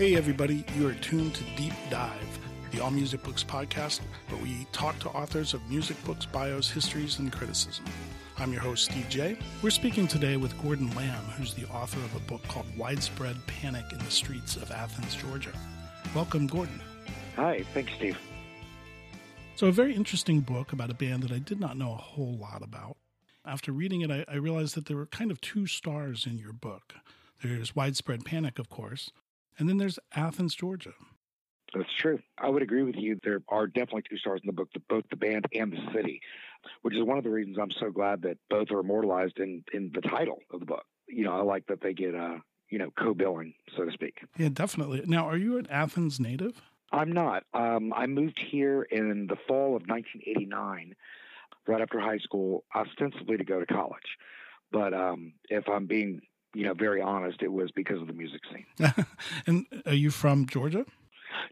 Hey, everybody, you are tuned to Deep Dive, the All Music Books podcast, where we talk to authors of music books, bios, histories, and criticism. I'm your host, Steve J. We're speaking today with Gordon Lamb, who's the author of a book called Widespread Panic in the Streets of Athens, Georgia. Welcome, Gordon. Hi, thanks, Steve. So, a very interesting book about a band that I did not know a whole lot about. After reading it, I, I realized that there were kind of two stars in your book. There's Widespread Panic, of course, and then there's Athens, Georgia. That's true. I would agree with you. There are definitely two stars in the book, both the band and the city, which is one of the reasons I'm so glad that both are immortalized in, in the title of the book. You know, I like that they get, uh, you know, co-billing, so to speak. Yeah, definitely. Now, are you an Athens native? I'm not. Um, I moved here in the fall of 1989, right after high school, ostensibly to go to college. But um, if I'm being you know, very honest, it was because of the music scene. and are you from Georgia?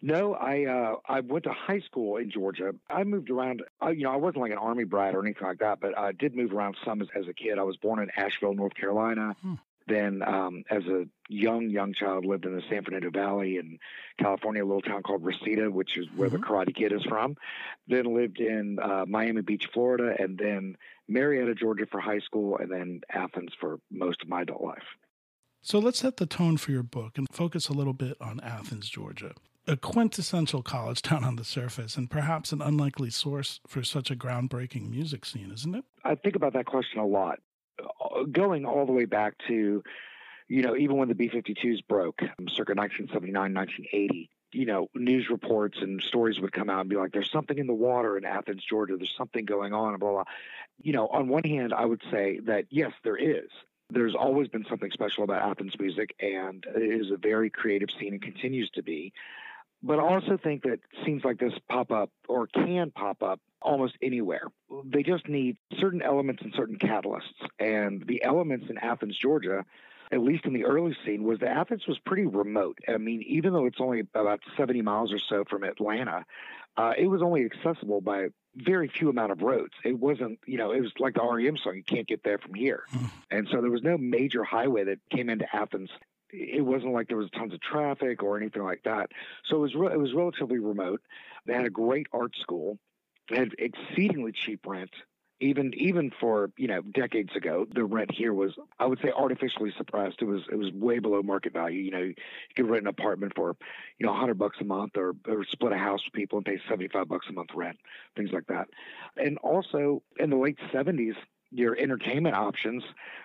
No, I uh, I went to high school in Georgia. I moved around. Uh, you know, I wasn't like an army brat or anything like that, but I did move around some as, as a kid. I was born in Asheville, North Carolina. Hmm. Then, um, as a young young child, lived in the San Fernando Valley in California, a little town called Reseda, which is where mm-hmm. the Karate Kid is from. Then lived in uh, Miami Beach, Florida, and then Marietta, Georgia, for high school, and then Athens for most of my adult life. So let's set the tone for your book and focus a little bit on Athens, Georgia. A quintessential college town on the surface, and perhaps an unlikely source for such a groundbreaking music scene, isn't it? I think about that question a lot. Going all the way back to, you know, even when the B 52s broke, um, circa 1979, 1980, you know, news reports and stories would come out and be like, there's something in the water in Athens, Georgia. There's something going on, blah, blah. You know, on one hand, I would say that, yes, there is. There's always been something special about Athens music, and it is a very creative scene and continues to be. But I also think that scenes like this pop up or can pop up almost anywhere. They just need certain elements and certain catalysts. And the elements in Athens, Georgia, at least in the early scene, was that Athens was pretty remote. I mean, even though it's only about 70 miles or so from Atlanta, uh, it was only accessible by very few amount of roads. It wasn't, you know, it was like the REM song, you can't get there from here. Hmm. and so there was no major highway that came into Athens. It wasn't like there was tons of traffic or anything like that. So it was re- it was relatively remote. They had a great art school. Had exceedingly cheap rent even even for you know decades ago, the rent here was I would say artificially suppressed. It was it was way below market value. You know, you could rent an apartment for you know 100 bucks a month, or or split a house with people and pay 75 bucks a month rent, things like that. And also in the late 70s, your entertainment options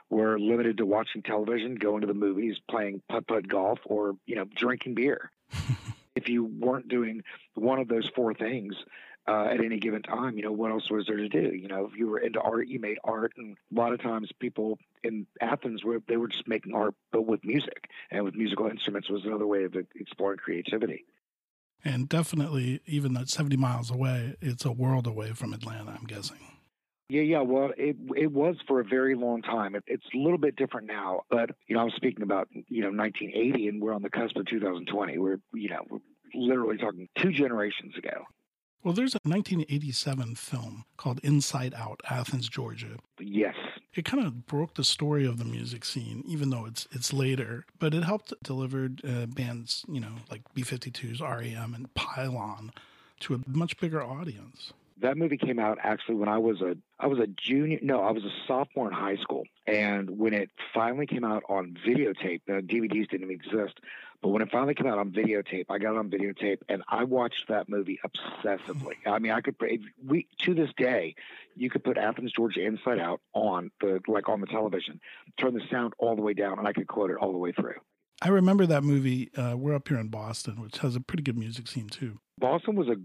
were limited to watching television, going to the movies, playing putt putt golf, or you know drinking beer. if you weren't doing one of those four things, uh, at any given time. You know, what else was there to do? You know, if you were into art, you made art, and a lot of times people in Athens were they were just making art, but with music and with musical instruments was another way of exploring creativity. And definitely, even at seventy miles away, it's a world away from Atlanta. I'm guessing. Yeah, yeah. Well, it it was for a very long time. It, it's a little bit different now, but you know, I'm speaking about you know 1980, and we're on the cusp of 2020. We're you know we're literally talking two generations ago. Well, there's a 1987 film called Inside Out, Athens, Georgia. Yes. It kind of broke the story of the music scene, even though it's it's later. But it helped deliver uh, bands, you know, like B-52s, REM, and Pylon to a much bigger audience. That movie came out actually when I was a I was a junior. No, I was a sophomore in high school. And when it finally came out on videotape, the DVDs didn't even exist. But when it finally came out on videotape, I got it on videotape and I watched that movie obsessively. I mean, I could we to this day, you could put Athens, Georgia, Inside Out on the like on the television, turn the sound all the way down, and I could quote it all the way through. I remember that movie. Uh, we're up here in Boston, which has a pretty good music scene too. Boston was a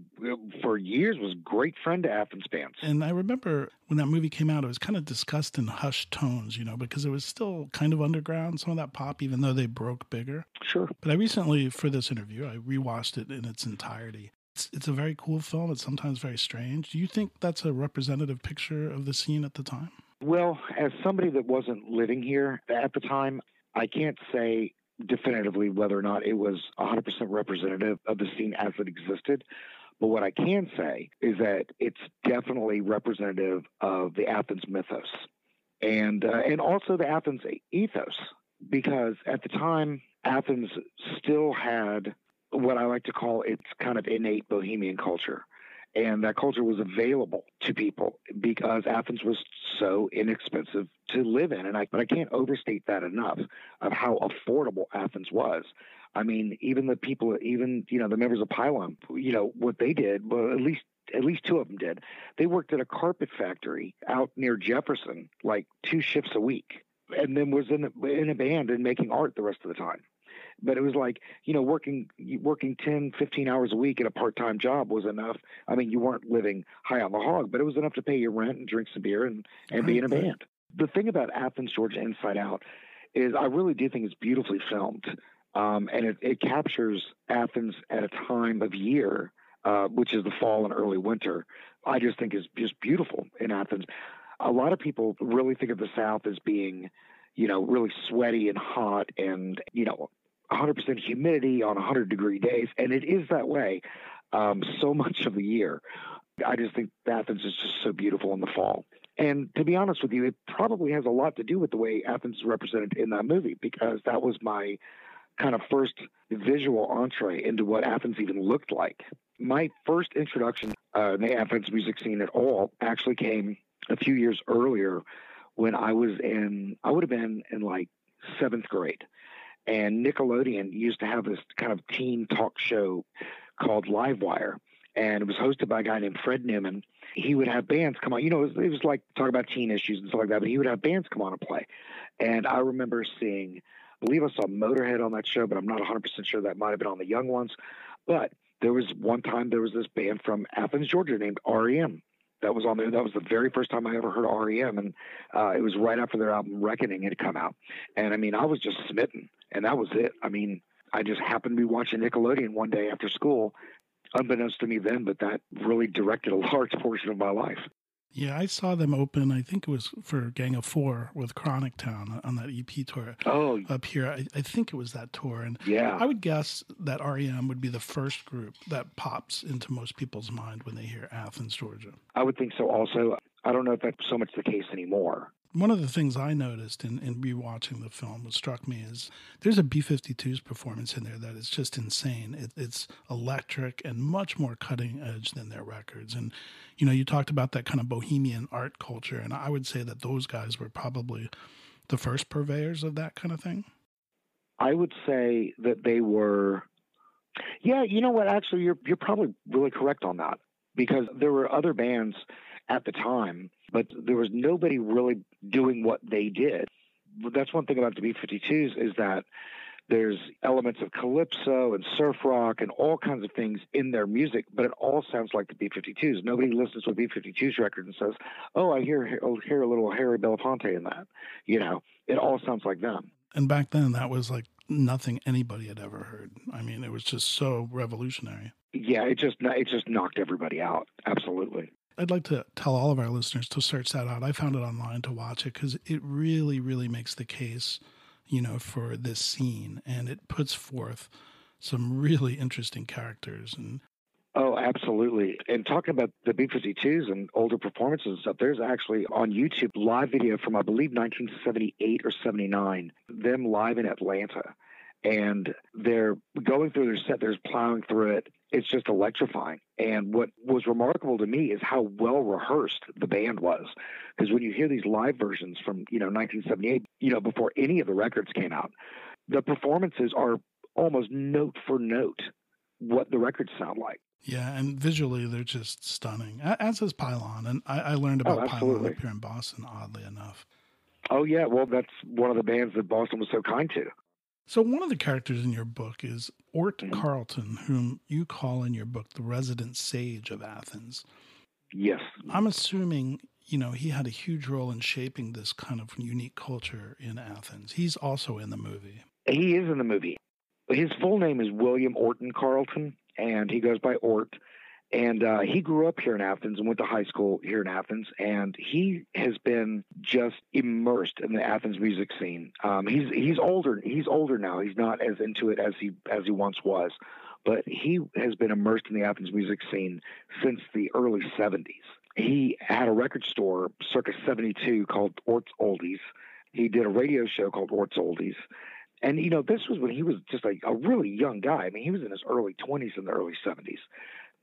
for years was great friend to Athens bands. And I remember when that movie came out, it was kind of discussed in hushed tones, you know, because it was still kind of underground, some of that pop, even though they broke bigger. Sure. But I recently, for this interview, I rewatched it in its entirety. It's, it's a very cool film. It's sometimes very strange. Do you think that's a representative picture of the scene at the time? Well, as somebody that wasn't living here at the time, I can't say definitively whether or not it was 100% representative of the scene as it existed. But what I can say is that it's definitely representative of the Athens mythos and uh, and also the Athens ethos because at the time Athens still had what I like to call its kind of innate bohemian culture. And that culture was available to people because Athens was so inexpensive to live in. And I, but I can't overstate that enough of how affordable Athens was. I mean, even the people, even, you know, the members of Pylon, you know, what they did, well, at least at least two of them did. They worked at a carpet factory out near Jefferson, like two shifts a week, and then was in in a band and making art the rest of the time but it was like you know working working 10 15 hours a week at a part-time job was enough. I mean you weren't living high on the hog but it was enough to pay your rent and drink some beer and and be in a band. The thing about athens georgia inside out is i really do think it's beautifully filmed um, and it, it, captures athens at a time of year uh, which is the fall and early winter. I just think is just beautiful in athens. A lot of people really think of the south as being you know, really sweaty and hot and, you know, 100% humidity on 100 degree days, and it is that way um, so much of the year. I just think Athens is just so beautiful in the fall. And to be honest with you, it probably has a lot to do with the way Athens is represented in that movie because that was my kind of first visual entree into what Athens even looked like. My first introduction uh, the Athens music scene at all actually came a few years earlier when I was in, I would have been in like seventh grade. And Nickelodeon used to have this kind of teen talk show called Livewire. And it was hosted by a guy named Fred Newman. He would have bands come on. You know, it was, it was like talk about teen issues and stuff like that, but he would have bands come on and play. And I remember seeing, I believe I saw Motorhead on that show, but I'm not 100% sure that might have been on the young ones. But there was one time there was this band from Athens, Georgia named REM that was on there. That was the very first time I ever heard REM, and uh, it was right after their album Reckoning had come out. And I mean, I was just smitten, and that was it. I mean, I just happened to be watching Nickelodeon one day after school, unbeknownst to me then, but that really directed a large portion of my life. Yeah, I saw them open. I think it was for Gang of Four with Chronic Town on that EP tour. Oh, up here, I, I think it was that tour, and yeah, I would guess that REM would be the first group that pops into most people's mind when they hear Athens, Georgia. I would think so. Also, I don't know if that's so much the case anymore one of the things I noticed in, in rewatching the film, what struck me is there's a B 52's performance in there that is just insane. It, it's electric and much more cutting edge than their records. And, you know, you talked about that kind of bohemian art culture, and I would say that those guys were probably the first purveyors of that kind of thing. I would say that they were. Yeah, you know what? Actually, you're you're probably really correct on that because there were other bands at the time, but there was nobody really doing what they did. That's one thing about the B 52s is that there's elements of calypso and surf rock and all kinds of things in their music, but it all sounds like the B 52s. Nobody listens to a B 52s record and says, Oh, I hear, I hear a little Harry Belafonte in that. You know, it all sounds like them. And back then, that was like nothing anybody had ever heard. I mean, it was just so revolutionary. Yeah, it just it just knocked everybody out. Absolutely. I'd like to tell all of our listeners to search that out. I found it online to watch it because it really, really makes the case, you know, for this scene, and it puts forth some really interesting characters and. Oh, absolutely. And talking about the B 52s and older performances and stuff, there's actually on YouTube live video from, I believe, 1978 or 79, them live in Atlanta. And they're going through their set, they're plowing through it, it's just electrifying. And what was remarkable to me is how well rehearsed the band was. Because when you hear these live versions from, you know, 1978, you know, before any of the records came out, the performances are almost note for note what the records sound like. Yeah, and visually they're just stunning, as is Pylon. And I, I learned oh, about oh, Pylon up here in Boston, oddly enough. Oh yeah, well that's one of the bands that Boston was so kind to. So, one of the characters in your book is Ort mm-hmm. Carlton, whom you call in your book the resident sage of Athens. Yes. I'm assuming, you know, he had a huge role in shaping this kind of unique culture in Athens. He's also in the movie. He is in the movie. His full name is William Orton Carlton, and he goes by Ort. And uh, he grew up here in Athens and went to high school here in Athens. And he has been just immersed in the Athens music scene. Um, he's he's older. He's older now. He's not as into it as he as he once was. But he has been immersed in the Athens music scene since the early 70s. He had a record store circa 72 called Ort's Oldies. He did a radio show called Ort's Oldies And you know, this was when he was just like a really young guy. I mean, he was in his early 20s and the early 70s.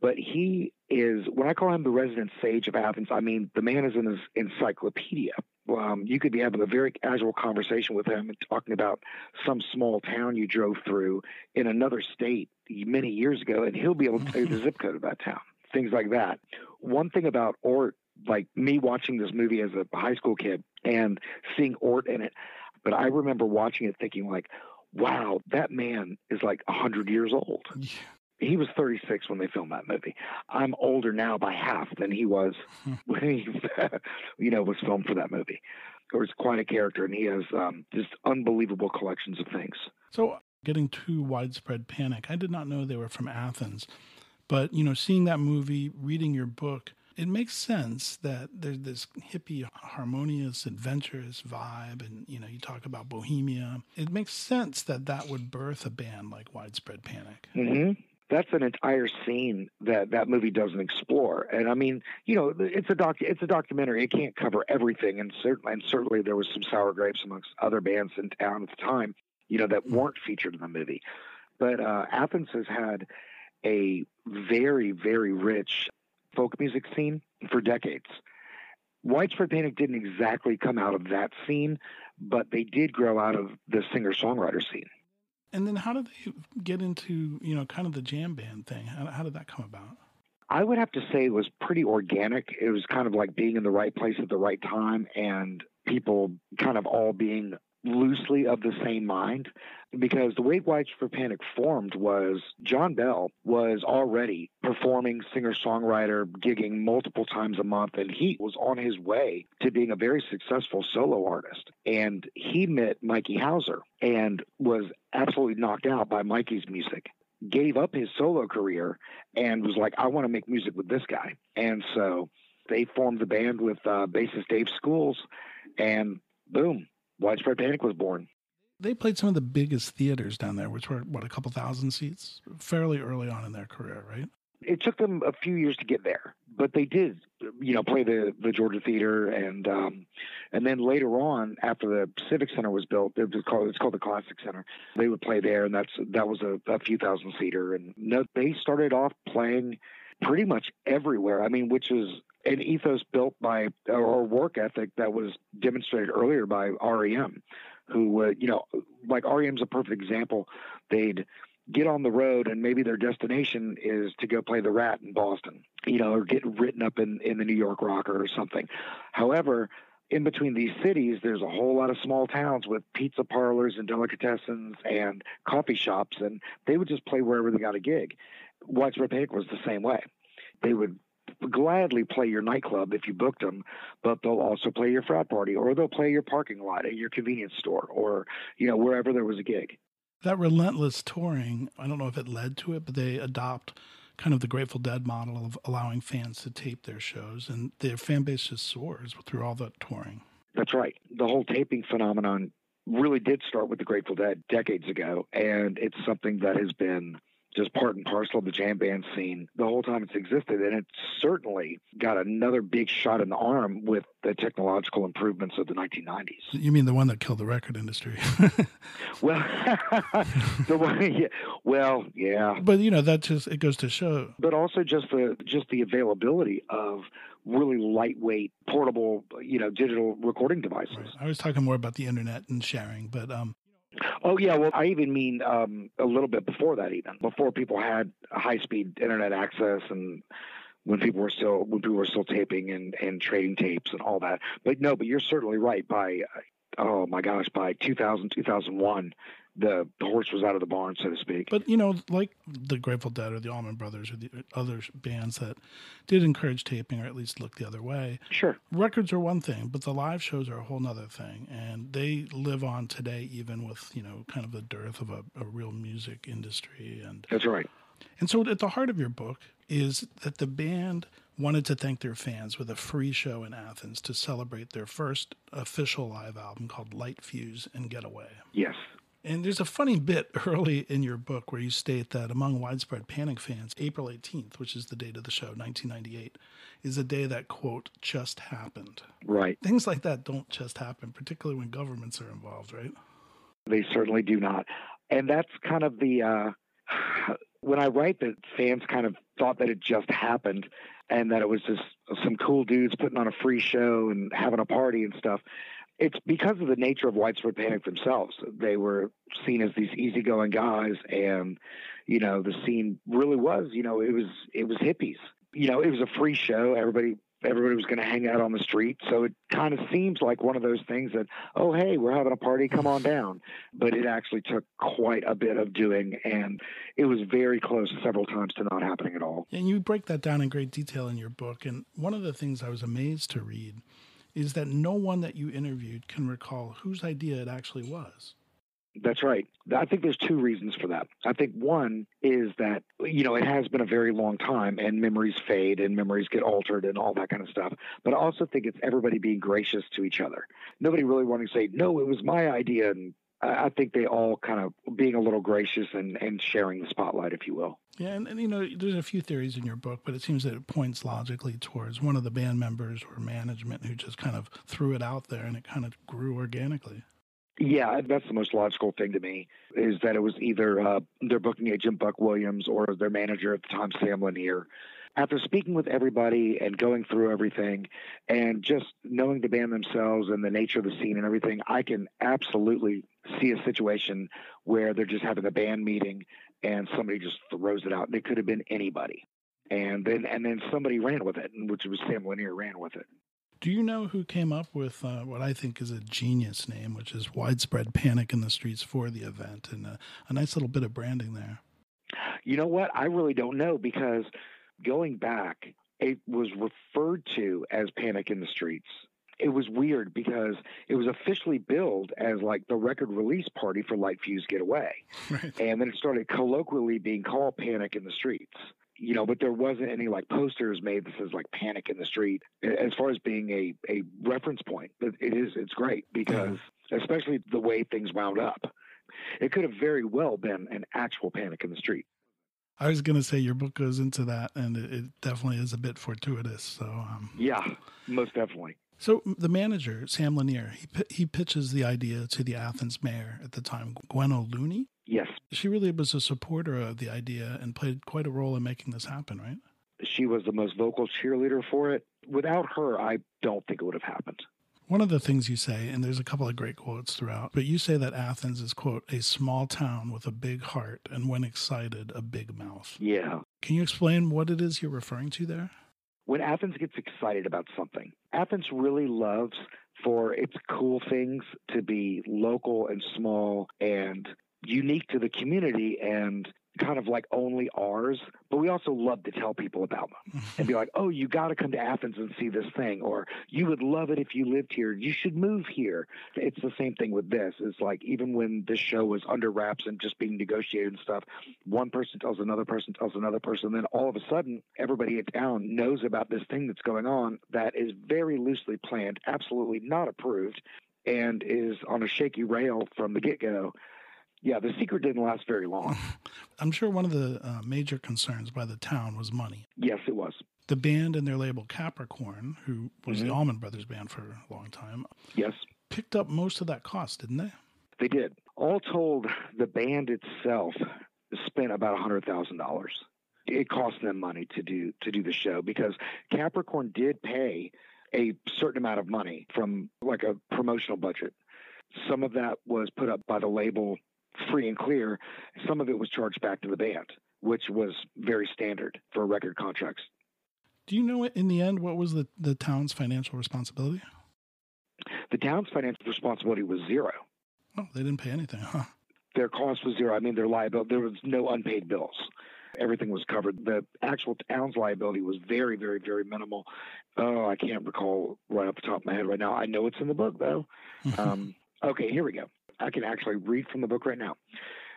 But he is, when I call him the resident sage of Athens, I mean, the man is in his encyclopedia. Um, you could be having a very casual conversation with him and talking about some small town you drove through in another state many years ago, and he'll be able to tell you the zip code of that town, things like that. One thing about Ort, like me watching this movie as a high school kid and seeing Ort in it, but I remember watching it thinking, like, wow, that man is like 100 years old. Yeah he was 36 when they filmed that movie. I'm older now by half than he was when he, you know, was filmed for that movie. Or he's quite a character, and he has um, just unbelievable collections of things. So, getting to widespread panic, I did not know they were from Athens, but you know, seeing that movie, reading your book, it makes sense that there's this hippie, harmonious, adventurous vibe, and you know, you talk about Bohemia. It makes sense that that would birth a band like Widespread Panic. Mm-hmm that's an entire scene that that movie doesn't explore. And I mean, you know, it's a doc, it's a documentary. It can't cover everything, and certainly, and certainly there was some sour grapes amongst other bands in town at the time, you know, that mm-hmm. weren't featured in the movie. But uh, Athens has had a very, very rich folk music scene for decades. Widespread Panic didn't exactly come out of that scene, but they did grow out of the singer songwriter scene. And then how did they get into, you know, kind of the jam band thing? How, how did that come about? I would have to say it was pretty organic. It was kind of like being in the right place at the right time and people kind of all being loosely of the same mind because the way Widespread Panic formed was John Bell was already performing singer songwriter, gigging multiple times a month, and he was on his way to being a very successful solo artist. And he met Mikey Houser and was absolutely knocked out by Mikey's music. Gave up his solo career and was like, I want to make music with this guy. And so they formed the band with uh, bassist Dave Schools, and boom, Widespread Panic was born. They played some of the biggest theaters down there, which were, what, a couple thousand seats fairly early on in their career, right? It took them a few years to get there, but they did, you know, play the, the Georgia Theater, and um, and then later on, after the Civic Center was built, it was called it's called the Classic Center. They would play there, and that's that was a, a few thousand seater. And no, they started off playing pretty much everywhere. I mean, which is an ethos built by or work ethic that was demonstrated earlier by REM, who uh, you know like REM's a perfect example. They'd get on the road and maybe their destination is to go play the Rat in Boston, you know, or get written up in in the New York Rocker or something. However, in between these cities, there's a whole lot of small towns with pizza parlors and delicatessens and coffee shops, and they would just play wherever they got a gig. Widespread Panic was the same way. They would gladly play your nightclub if you booked them, but they'll also play your frat party or they'll play your parking lot at your convenience store or, you know, wherever there was a gig. That relentless touring, I don't know if it led to it, but they adopt kind of the Grateful Dead model of allowing fans to tape their shows and their fan base just soars through all that touring. That's right. The whole taping phenomenon really did start with the Grateful Dead decades ago, and it's something that has been just part and parcel of the jam band scene the whole time it's existed. And it certainly got another big shot in the arm with the technological improvements of the 1990s. You mean the one that killed the record industry? well, the one, yeah, well, yeah. But you know that just it goes to show. But also just the just the availability of really lightweight, portable, you know, digital recording devices. Right. I was talking more about the internet and sharing, but um, Oh yeah, well I even mean um, a little bit before that, even before people had high speed internet access and when people were still when people were still taping and and trading tapes and all that. But no, but you're certainly right. By oh my gosh, by 2000 2001, the, the horse was out of the barn, so to speak. But you know, like the Grateful Dead or the Allman Brothers or the other bands that did encourage taping or at least look the other way. Sure. Records are one thing, but the live shows are a whole other thing, and they live on today, even with you know kind of the dearth of a, a real music industry. And that's right. And so, at the heart of your book is that the band wanted to thank their fans with a free show in Athens to celebrate their first official live album called Light Fuse and Get Away. Yes. And there's a funny bit early in your book where you state that among widespread panic fans, April 18th, which is the date of the show, 1998, is a day that, quote, just happened. Right. Things like that don't just happen, particularly when governments are involved, right? They certainly do not. And that's kind of the, uh, when I write that fans kind of thought that it just happened and that it was just some cool dudes putting on a free show and having a party and stuff. It's because of the nature of Widespread Panic themselves. They were seen as these easygoing guys, and you know the scene really was. You know, it was it was hippies. You know, it was a free show. Everybody everybody was going to hang out on the street. So it kind of seems like one of those things that, oh, hey, we're having a party, come on down. But it actually took quite a bit of doing, and it was very close several times to not happening at all. And you break that down in great detail in your book. And one of the things I was amazed to read is that no one that you interviewed can recall whose idea it actually was. That's right. I think there's two reasons for that. I think one is that, you know, it has been a very long time and memories fade and memories get altered and all that kind of stuff. But I also think it's everybody being gracious to each other. Nobody really wanting to say, no, it was my idea. And I think they all kind of being a little gracious and, and sharing the spotlight, if you will. Yeah, and, and, you know, there's a few theories in your book, but it seems that it points logically towards one of the band members or management who just kind of threw it out there and it kind of grew organically. Yeah, that's the most logical thing to me is that it was either uh, their booking agent Buck Williams or their manager at the time Sam Lanier. After speaking with everybody and going through everything and just knowing the band themselves and the nature of the scene and everything, I can absolutely see a situation where they're just having a band meeting and somebody just throws it out. And it could have been anybody. And then and then somebody ran with it, which was Sam Lanier ran with it. Do you know who came up with uh, what I think is a genius name, which is widespread panic in the streets for the event, and a, a nice little bit of branding there? You know what? I really don't know because going back, it was referred to as Panic in the Streets. It was weird because it was officially billed as like the record release party for Light Fuse Get Away. Right. And then it started colloquially being called Panic in the Streets you know, but there wasn't any like posters made that says like panic in the street as far as being a, a reference point. But it is, it's great because especially the way things wound up, it could have very well been an actual panic in the street. I was going to say your book goes into that, and it, it definitely is a bit fortuitous. So, um, yeah, most definitely. So the manager, Sam Lanier, he he pitches the idea to the Athens mayor at the time, Gwen Looney. Yes. She really was a supporter of the idea and played quite a role in making this happen, right? She was the most vocal cheerleader for it. Without her, I don't think it would have happened. One of the things you say, and there's a couple of great quotes throughout, but you say that Athens is, quote, a small town with a big heart and when excited, a big mouth. Yeah. Can you explain what it is you're referring to there? When Athens gets excited about something, Athens really loves for its cool things to be local and small and unique to the community and kind of like only ours, but we also love to tell people about them and be like, oh, you got to come to Athens and see this thing, or you would love it if you lived here. You should move here. It's the same thing with this. It's like even when this show was under wraps and just being negotiated and stuff, one person tells another person, tells another person, then all of a sudden everybody in town knows about this thing that's going on that is very loosely planned, absolutely not approved, and is on a shaky rail from the get go yeah, the secret didn't last very long. I'm sure one of the uh, major concerns by the town was money. Yes, it was. The band and their label Capricorn, who was mm-hmm. the Allman Brothers band for a long time, yes, picked up most of that cost, didn't they? They did. All told, the band itself spent about a hundred thousand dollars. It cost them money to do to do the show because Capricorn did pay a certain amount of money from like a promotional budget. Some of that was put up by the label free and clear. Some of it was charged back to the band, which was very standard for record contracts. Do you know in the end what was the, the town's financial responsibility? The town's financial responsibility was zero. Oh, they didn't pay anything, huh? Their cost was zero. I mean, their liability, there was no unpaid bills. Everything was covered. The actual town's liability was very, very, very minimal. Oh, I can't recall right off the top of my head right now. I know it's in the book, though. um, okay, here we go. I can actually read from the book right now.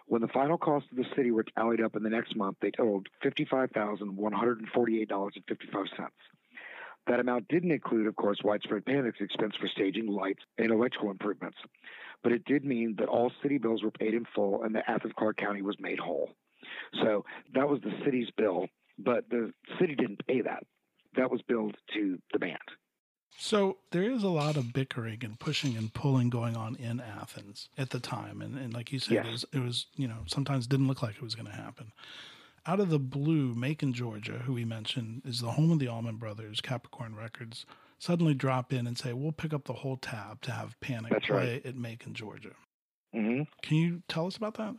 When the final costs of the city were tallied up in the next month, they totaled $55,148.55. That amount didn't include, of course, widespread panic's expense for staging, lights, and electrical improvements. But it did mean that all city bills were paid in full and that Athens Clarke County was made whole. So that was the city's bill, but the city didn't pay that. That was billed to the band. So there is a lot of bickering and pushing and pulling going on in Athens at the time, and, and like you said, Yes. it, was, it was you know sometimes didn't look like it was going to happen. Out of the blue, Macon, Georgia, who we mentioned is the home of the Allman Brothers, Capricorn Records, suddenly drop in and say, "We'll pick up the whole tab to have Panic That's play right. at Macon, Georgia." hmm Can you tell us about that?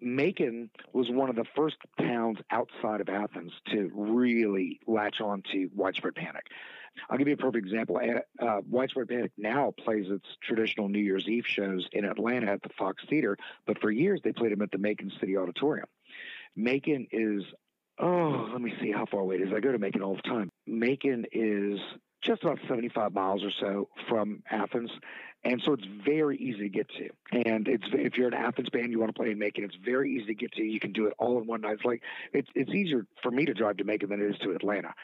Macon was one of the first towns outside of Athens to really latch on to widespread panic. I'll give you a perfect example. Uh, widespread panic now plays its traditional New Year's Eve shows in Atlanta at the Fox Theater, but for years they played them at the Macon City Auditorium. Macon is, oh, let me see how far away it is. I go to Macon all the time. Macon is just about 75 miles or so from Athens. And so it's very easy to get to. And it's if you're an Athens band, you want to play in Macon, it's very easy to get to. You can do it all in one night. It's like it's it's easier for me to drive to Macon than it is to Atlanta.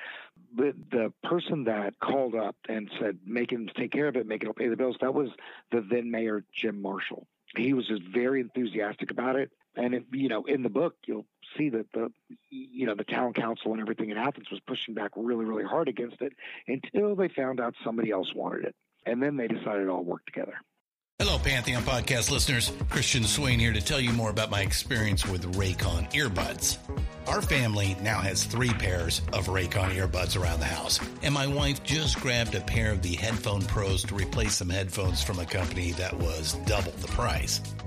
But the person that called up and said Macon take care of it, Macon will pay the bills, that was the then mayor Jim Marshall. He was just very enthusiastic about it. And you know, in the book, you'll see that the you know the town council and everything in Athens was pushing back really, really hard against it until they found out somebody else wanted it, and then they decided to all work together. Hello, Pantheon podcast listeners. Christian Swain here to tell you more about my experience with Raycon earbuds. Our family now has three pairs of Raycon earbuds around the house, and my wife just grabbed a pair of the Headphone Pros to replace some headphones from a company that was double the price.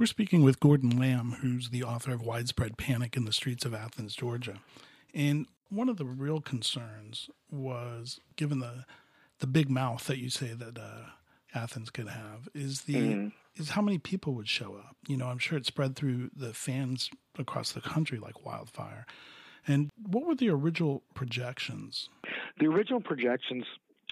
We're speaking with Gordon Lamb, who's the author of Widespread Panic in the Streets of Athens, Georgia. And one of the real concerns was, given the the big mouth that you say that uh, Athens could have, is the Mhm. is how many people would show up. You know, I'm sure it spread through the fans across the country like wildfire. And what were the original projections? The original projections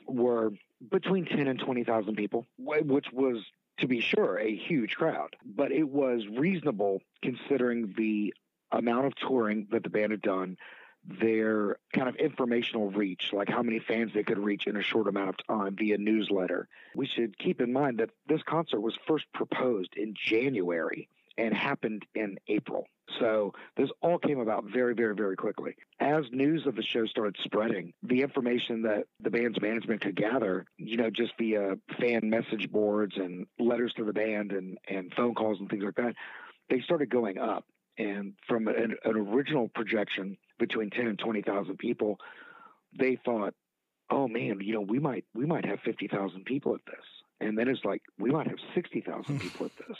were between 10 and 20,000 people, which was, to be sure, a huge crowd. But it was reasonable considering the amount of touring that the band had done, their kind of informational reach, like how many fans they could reach in a short amount of time via newsletter. We should keep in mind that this concert was first proposed in January and happened in April. So this all came about very, very, very quickly. As news of the show started spreading, the information that the band's management could gather, you know, just via fan message boards and letters to the band and, and phone calls and things like that, they started going up. And from an, an original projection between 10 and 20,000 people, they thought, oh man, you know, we might we might have 50,000 people at this. And then it's like, we might have 60,000 people at this.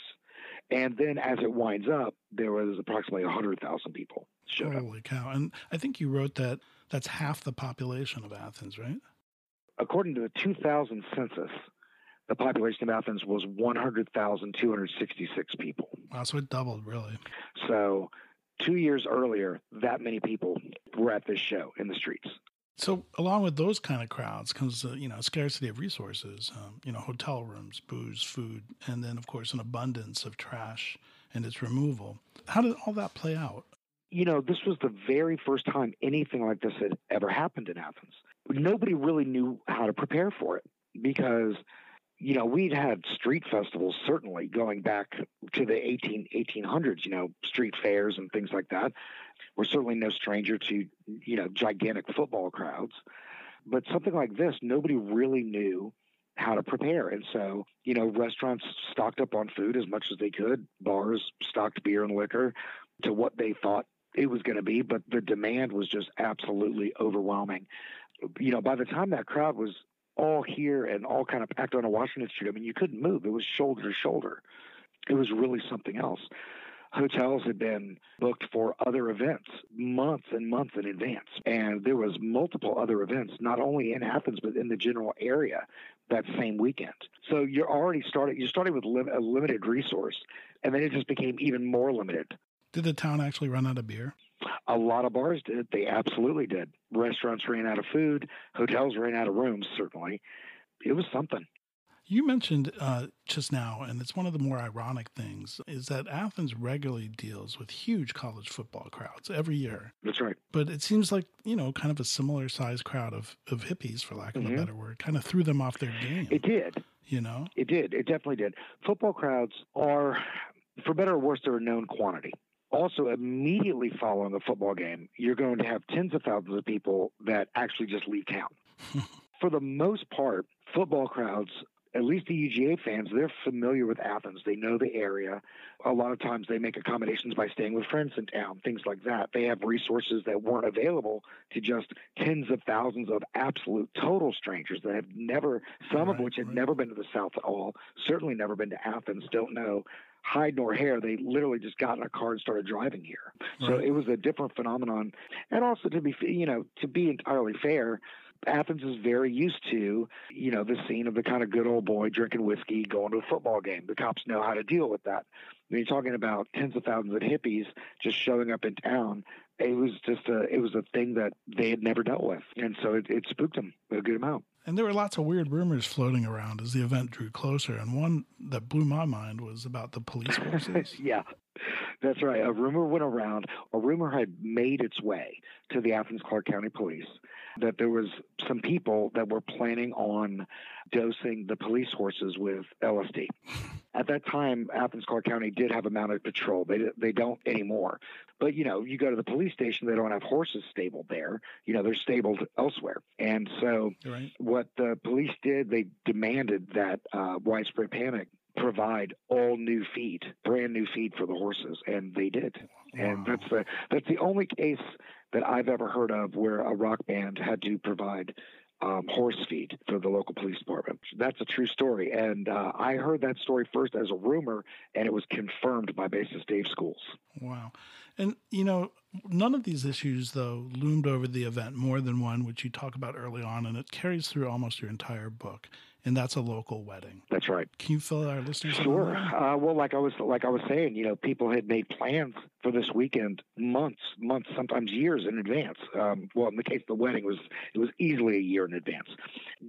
And then as it winds up, there was approximately 100,000 people showed up. Holy cow. And I think you wrote that that's half the population of Athens, right? According to the 2000 census, the population of Athens was 100,266 people. Wow, so it doubled really. So two years earlier, that many people were at this show in the streets. So, along with those kind of crowds comes, uh, you know, scarcity of resources. Um, you know, hotel rooms, booze, food, and then, of course, an abundance of trash and its removal. How did all that play out? You know, this was the very first time anything like this had ever happened in Athens. Nobody really knew how to prepare for it because you know, we'd had street festivals certainly going back to the 18, 1800s, you know, street fairs and things like that. We're certainly no stranger to, you know, gigantic football crowds. But something like this, nobody really knew how to prepare. And so, you know, restaurants stocked up on food as much as they could, bars stocked beer and liquor to what they thought it was going to be, but the demand was just absolutely overwhelming. You know, by the time that crowd was all here and all kind of packed on a Washington Street, I mean, you couldn't move. It was shoulder to shoulder. It was really something else. Hotels had been booked for other events months and months in advance. And there was multiple other events, not only in Athens, but in the general area that same weekend. So you're already starting, you're starting with a limited resource, and then it just became even more limited. Did the town actually run out of beer? A lot of bars did. They absolutely did. Restaurants ran out of food. Hotels ran out of rooms, certainly. It was something. You mentioned uh, just now, and it's one of the more ironic things, is that Athens regularly deals with huge college football crowds every year. That's right. But it seems like, you know, kind of a similar sized crowd of, of hippies, for lack of mm-hmm. a better word, kind of threw them off their game. It did. You know? It did. It definitely did. Football crowds are, for better or worse, they're a known quantity also immediately following a football game, you're going to have tens of thousands of people that actually just leave town. For the most part, football crowds, at least the UGA fans, they're familiar with Athens. They know the area. A lot of times they make accommodations by staying with friends in town, things like that. They have resources that weren't available to just tens of thousands of absolute total strangers that have never, some right, of which had right. never been to the South at all, certainly never been to Athens, don't know hide nor hair. They literally just got in a car and started driving here. So it was a different phenomenon. And also to be, you know, to be entirely fair, Athens is very used to, you know, the scene of the kind of good old boy drinking whiskey, going to a football game. The cops know how to deal with that. When you're talking about tens of thousands of hippies just showing up in town, it was just a, it was a thing that they had never dealt with, and so it, it spooked them a good amount. And there were lots of weird rumors floating around as the event drew closer. And one that blew my mind was about the police forces. yeah, that's right. A rumor went around, a rumor had made its way to the Athens Clarke County Police that there was some people that were planning on dosing the police horses with LSD. At that time, Athens Clarke County did have a mounted patrol. They they don't anymore. But you know, you go to the police station, they don't have horses stabled there. You know, they're stabled elsewhere. And so, right. what the police did, they demanded that uh, widespread panic provide all new feed, brand new feed for the horses, and they did. Wow. And that's the that's the only case that I've ever heard of where a rock band had to provide um, horse feed for the local police department. That's a true story, and uh, I heard that story first as a rumor, and it was confirmed by bassist Dave Schools. Wow, and you know, none of these issues though loomed over the event more than one, which you talk about early on, and it carries through almost your entire book and that's a local wedding. That's right. Can you fill our listeners? Sure. Uh, well, like I was like I was saying, you know, people had made plans for this weekend months, months, sometimes years in advance. Um, well, in the case of the wedding, it was it was easily a year in advance.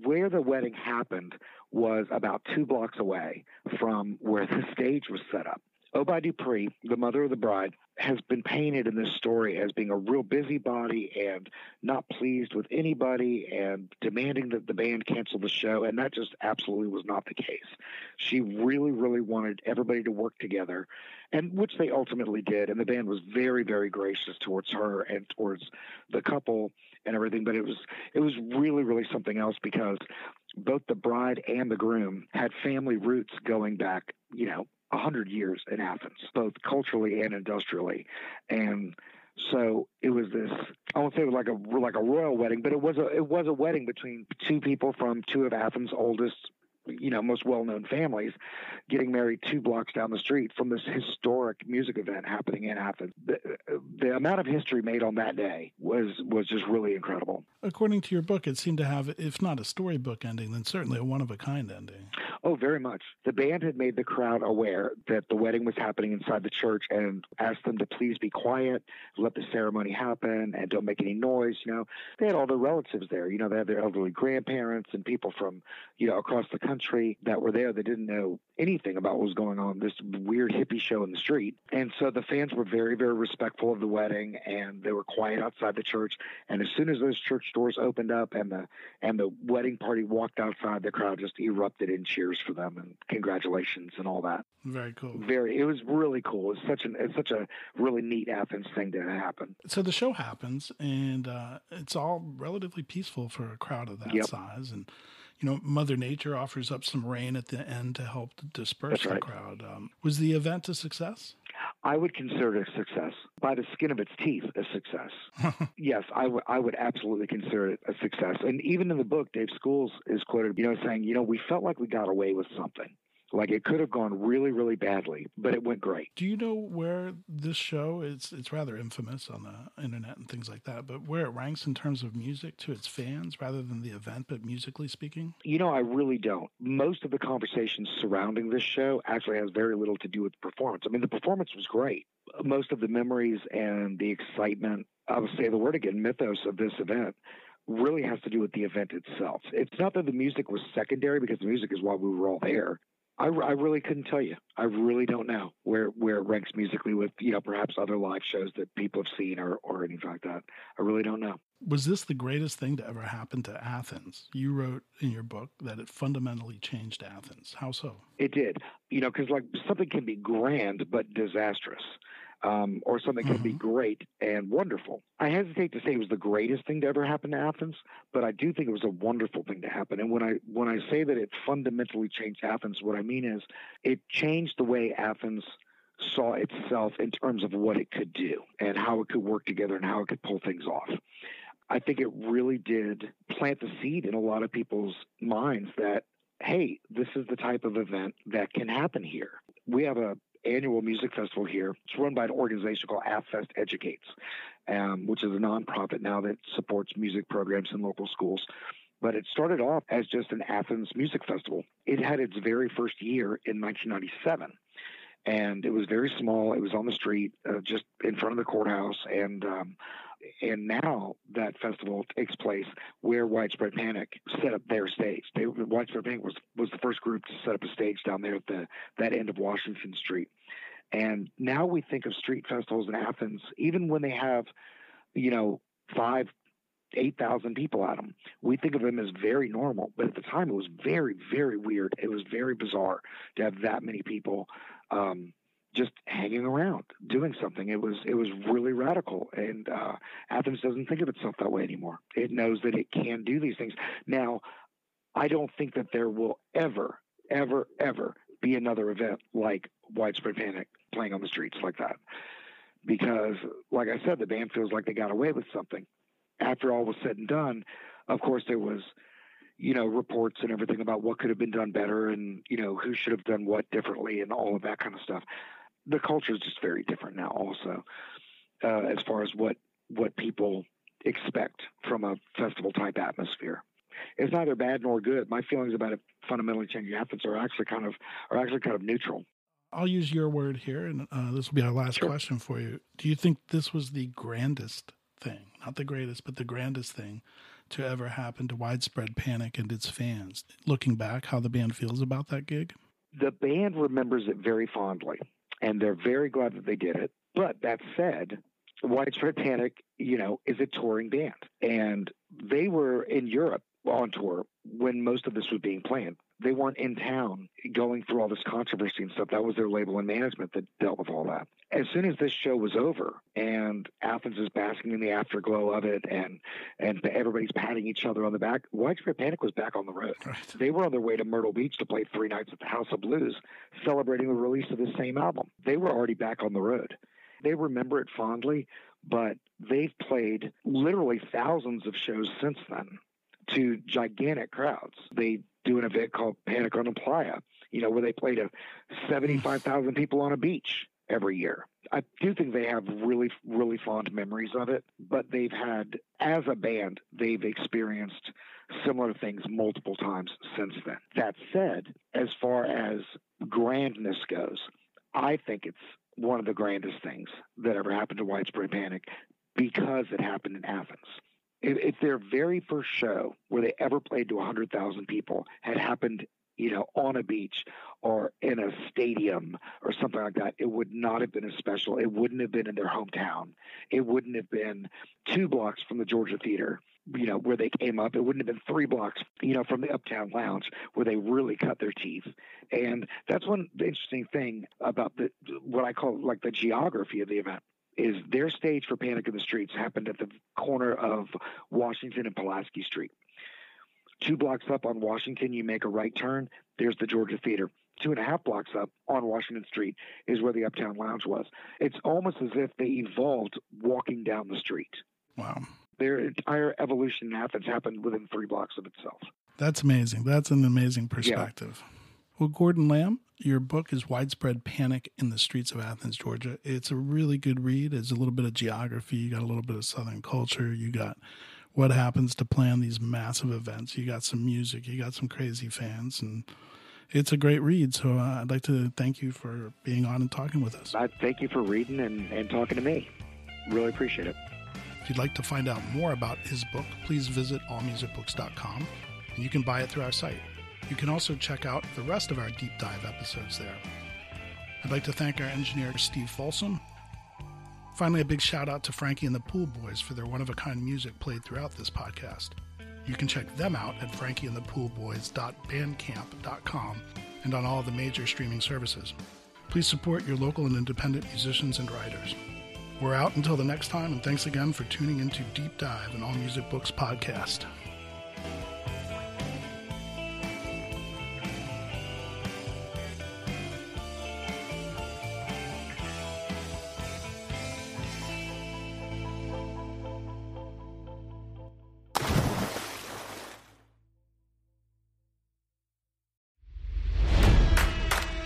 Where the wedding happened was about two blocks away from where the stage was set up. Obi Dupree, the mother of the bride, has been painted in this story as being a real busybody and not pleased with anybody and demanding that the band cancel the show. And that just absolutely was not the case. She really, really wanted everybody to work together, and which they ultimately did. And the band was very, very gracious towards her and towards the couple and everything. But it was it was really, really something else because both the bride and the groom had family roots going back, you know, 100 years in Athens, both culturally and industrially. And so it was this I won't say it was like a like a royal wedding, but it was a it was a wedding between two people from two of Athens' oldest you know most well-known families getting married two blocks down the street from this historic music event happening in Athens. The, the, amount of history made on that day was was just really incredible. According to your book, it seemed to have, if not a storybook ending, then certainly a one-of-a-kind ending. Oh, very much. The band had made the crowd aware that the wedding was happening inside the church and asked them to please be quiet, let the ceremony happen, and don't make any noise. You know, they had all their relatives there. You know, they had their elderly grandparents and people from you know across the country country that were there that didn't know anything about what was going on, this weird hippie show in the street. And so the fans were very, very respectful of the wedding and they were quiet outside the church. And as soon as those church doors opened up and the and the wedding party walked outside, the crowd just erupted in cheers for them and congratulations and all that. Very cool. Very. It was really cool. It's such an it's such a really neat Athens thing to happen. So the show happens, and uh, it's all relatively peaceful for a crowd of that Yep. size, and you know, Mother Nature offers up some rain at the end to help disperse That's the crowd. Um, was the event a success? I would consider it a success. By the skin of its teeth, a success. yes, I would I would absolutely consider it a success. And even in the book, Dave Schools is quoted, you know, saying, you know, we felt like we got away with something. Like it could have gone really, really badly, but it went great. Do you know where this show it's it's rather infamous on the internet and things like that, but where it ranks in terms of music to its fans rather than the event, but musically speaking? You know, I really don't. Most of the conversations surrounding this show actually has very little to do with the performance. I mean, the performance was great. Most of the memories and the excitement, I will say the word again, mythos of this event really has to do with the event itself. It's not that the music was secondary because the music is why we were all there. I, I really couldn't tell you. I really don't know where, where it ranks musically with, you know, perhaps other live shows that people have seen or, or anything like that. I really don't know. Was this the greatest thing to ever happen to Athens? You wrote in your book that it fundamentally changed Athens. How so? It did, you know, because like something can be grand but disastrous, um, or something can be Mhm. great and wonderful. I hesitate to say it was the greatest thing to ever happen to Athens, but I do think it was a wonderful thing to happen. And when I when I say that it fundamentally changed Athens, what I mean is it changed the way Athens saw itself in terms of what it could do and how it could work together and how it could pull things off. I think it really did plant the seed in a lot of people's minds that hey, this is the type of event that can happen here. We have a annual music festival here. It's run by an organization called AthFest Educates, um, which is a nonprofit now that supports music programs in local schools. But it started off as just an Athens music festival. It had its very first year in 1997 and it was very small. It was on the street, uh, just in front of the courthouse, and um, and now that festival takes place where Widespread Panic set up their stage. They, Widespread Panic was was the first group to set up a stage down there at the that end of Washington Street. And now we think of street festivals in Athens, even when they have, you know, five, eight thousand people at them. We think of them as very normal, but at the time it was very, very weird. It was very bizarre to have that many people um, just hanging around doing something. It was it was really radical, and uh, Athens doesn't think of itself that way anymore. It knows that it can do these things. Now, I don't think that there will ever, ever, ever be another event like Widespread Panic playing on the streets like that, because, like I said, the band feels like they got away with something. After all was said and done, of course, there was you know, reports and everything about what could have been done better and, you know, who should have done what differently and all of that kind of stuff. The culture is just very different now also, uh, as far as what, what people expect from a festival type atmosphere. It's neither bad nor good. My feelings about it fundamentally changing Athens are actually kind of, are actually kind of neutral. I'll use your word here, and uh, this will be our last Sure. question for you. Do you think this was the grandest thing, not the greatest, but the grandest thing to ever happen to widespread panic and its fans? Looking back, how the band feels about that gig? the band remembers it very fondly, and they're very glad that they did it. But that said, Widespread Panic, you know, is a touring band, and they were in Europe on tour when most of this was being planned. They weren't in town going through all this controversy and stuff. That was their label and management that dealt with all that. As soon as this show was over and Athens is basking in the afterglow of it and and everybody's patting each other on the back, Widespread Panic was back on the road. Right. They were on their way to Myrtle Beach to play three nights at the House of Blues, celebrating the release of the same album. They were already back on the road. They remember it fondly, but they've played literally thousands of shows since then to gigantic crowds. They do an event called Panic on the Playa, you know, where they play to 75,000 people on a beach every year. I do think they have really, really fond memories of it, but they've had, as a band, they've experienced similar things multiple times since then. That said, as far as grandness goes, I think it's one of the grandest things that ever happened to Widespread Panic because it happened in Athens. If, their very first show where they ever played to 100,000 people had happened, you know, on a beach or in a stadium or something like that, it would not have been as special. It wouldn't have been in their hometown. It wouldn't have been two blocks from the Georgia Theater. you know, where they came up. It wouldn't have been three blocks, you know, from the Uptown Lounge where they really cut their teeth. And that's one interesting thing about the what I call like the geography of the event is their stage for Panic in the Streets happened at the corner of Washington and Pulaski Street. Two blocks up on Washington, you make a right turn. There's the Georgia Theater. Two and a half blocks up on Washington Street is where the Uptown Lounge was. It's almost as if they evolved walking down the street. Wow. Their entire evolution in Athens happened within three blocks of itself. That's amazing. That's an amazing perspective. Yeah. Well, Gordon Lamb, your book is Widespread Panic in the Streets of Athens, Georgia. It's a really good read. It's a little bit of geography. You got a little bit of Southern culture. You got what happens to plan these massive events. You got some music. You got some crazy fans. And it's a great read. So uh, I'd like to thank you for being on and talking with us. I thank you for reading and, and talking to me. Really appreciate it. If you'd like to find out more about his book, please visit allmusicbooks.com and you can buy it through our site. You can also check out the rest of our deep dive episodes there. I'd like to thank our engineer, Steve Folsom. Finally, a big shout out to Frankie and the Pool Boys for their one of a kind music played throughout this podcast. You can check them out at frankieandthepoolboys.bandcamp.com and on all the major streaming services. Please support your local and independent musicians and writers. We're out until the next time, and thanks again for tuning into Deep Dive, and All Music Books podcast.